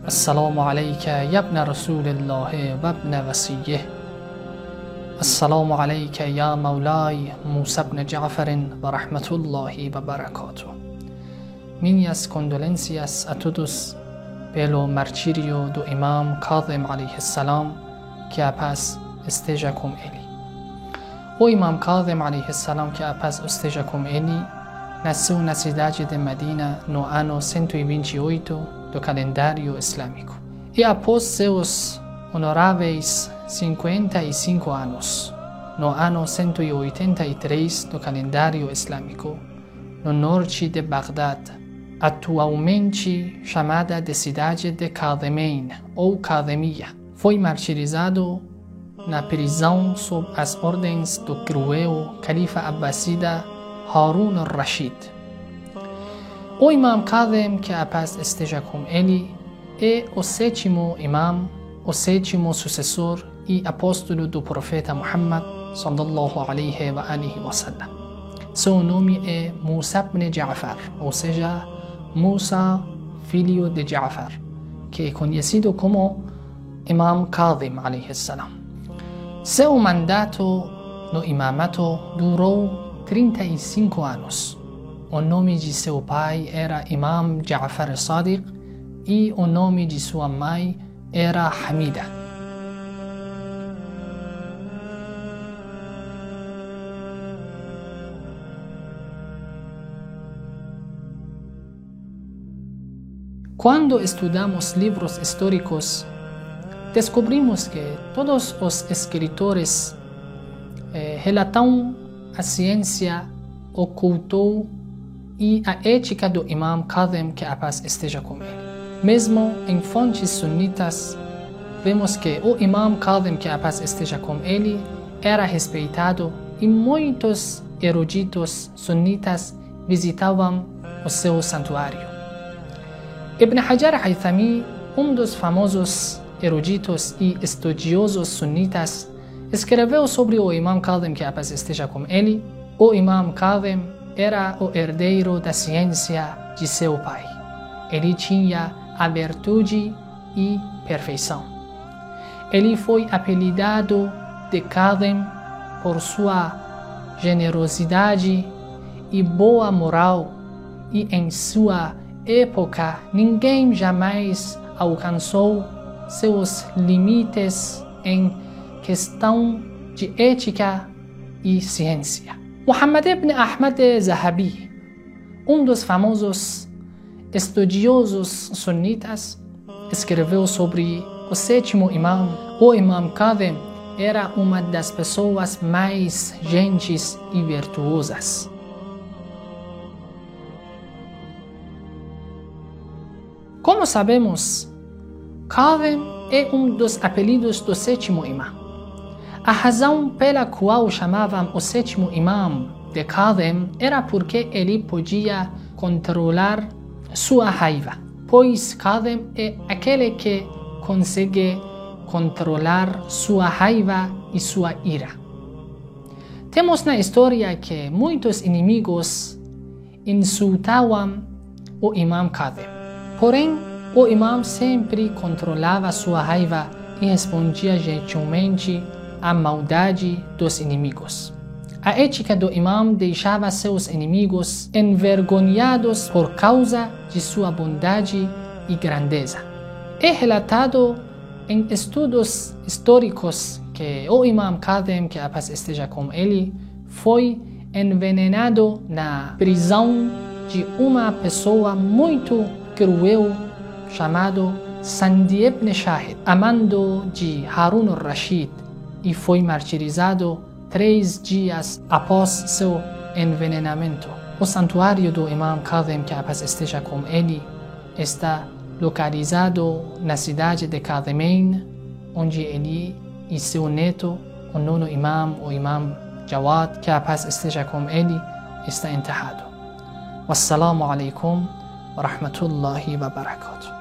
Assalamu alayka ya ibn Rasulillah wa ibn wasiyih. Assalamu alayka ya Maulay Musa ibn Ja'far wa rahmatullahi wa barakatuh. Minhas condolências a todos pelo martírio do Imam Kazim alayhi salam que a paz esteja com ele. O Imam Kazim salam que a paz esteja com ele, nasceu na cidade de Medina no ano 128 do calendário islâmico. E após seus honoráveis 55 anos, no ano 183 do calendário islâmico, no norte de Bagdad, atualmente chamada de cidade de Kazimain ou Kazimiyya, foi martirizado na prisão sob as ordens do cruel califa abbasida هارون الرشید. او امام قادم که اپس استجا کم ای او چیمو امام او سی چیمو سوسسور ای اپوستولو دو پروفیت محمد صلی الله علیه و آله و سلم. سو نومی ای موسا بن جعفر او سجا موسا فیلیو دی جعفر که کن یسیدو کمو امام قادم علیه السلام. سو منداتو نو امامتو دورو 35 anos. O nome de seu pai era Imam Ja'far Sadiq e o nome de sua mãe era Hamida. Quando estudamos livros históricos descobrimos que todos os escritores eh, relatam a ciência, o culto e a ética do Imam Kazem, que a paz esteja com ele. Mesmo em fontes sunitas, vemos que o Imam Kazem, que a paz esteja com ele, era respeitado e muitos eruditos sunitas visitavam o seu santuário. Ibn Hajar Haythami, um dos famosos eruditos e estudiosos sunitas, escreveu sobre o Imam Kazim que a paz esteja com ele. O Imam Kazim era o herdeiro da ciência de seu pai. Ele tinha a virtude e perfeição. Ele foi apelidado de Kazim por sua generosidade e boa moral, e em sua época ninguém jamais alcançou seus limites em questão de ética e ciência. Muhammad ibn Ahmad Zahabi, um dos famosos estudiosos sunitas, escreveu sobre o sétimo imam. O imam Kazim era uma das pessoas mais gentis e virtuosas. Como sabemos, Kazem é um dos apelidos do sétimo imã. A razão pela qual chamavam o sétimo imã de Kazem era porque ele podia controlar sua raiva, pois Kazem é aquele que consegue controlar sua raiva e sua ira. Temos na história que muitos inimigos insultavam o imam Kazem. Porém, o imam sempre controlava sua raiva e respondia gentilmente à maldade dos inimigos. A ética do imam deixava seus inimigos envergonhados por causa de sua bondade e grandeza. É relatado em estudos históricos que o imam Kazem, que a paz esteja com ele, foi envenenado na prisão de uma pessoa muito cruel chamado Sandi ibn Shahid, amando de Harun al-Rashid, e foi martirizado três dias após seu envenenamento. O santuário do Imam Kazim, que a paz esteja com ele, está localizado na cidade de Kazimain, onde ele e seu neto, o nono imam, o imam Jawad, que a paz esteja com ele, está enterrado. Wassalamu alaikum wa rahmatullahi wa barakatuh.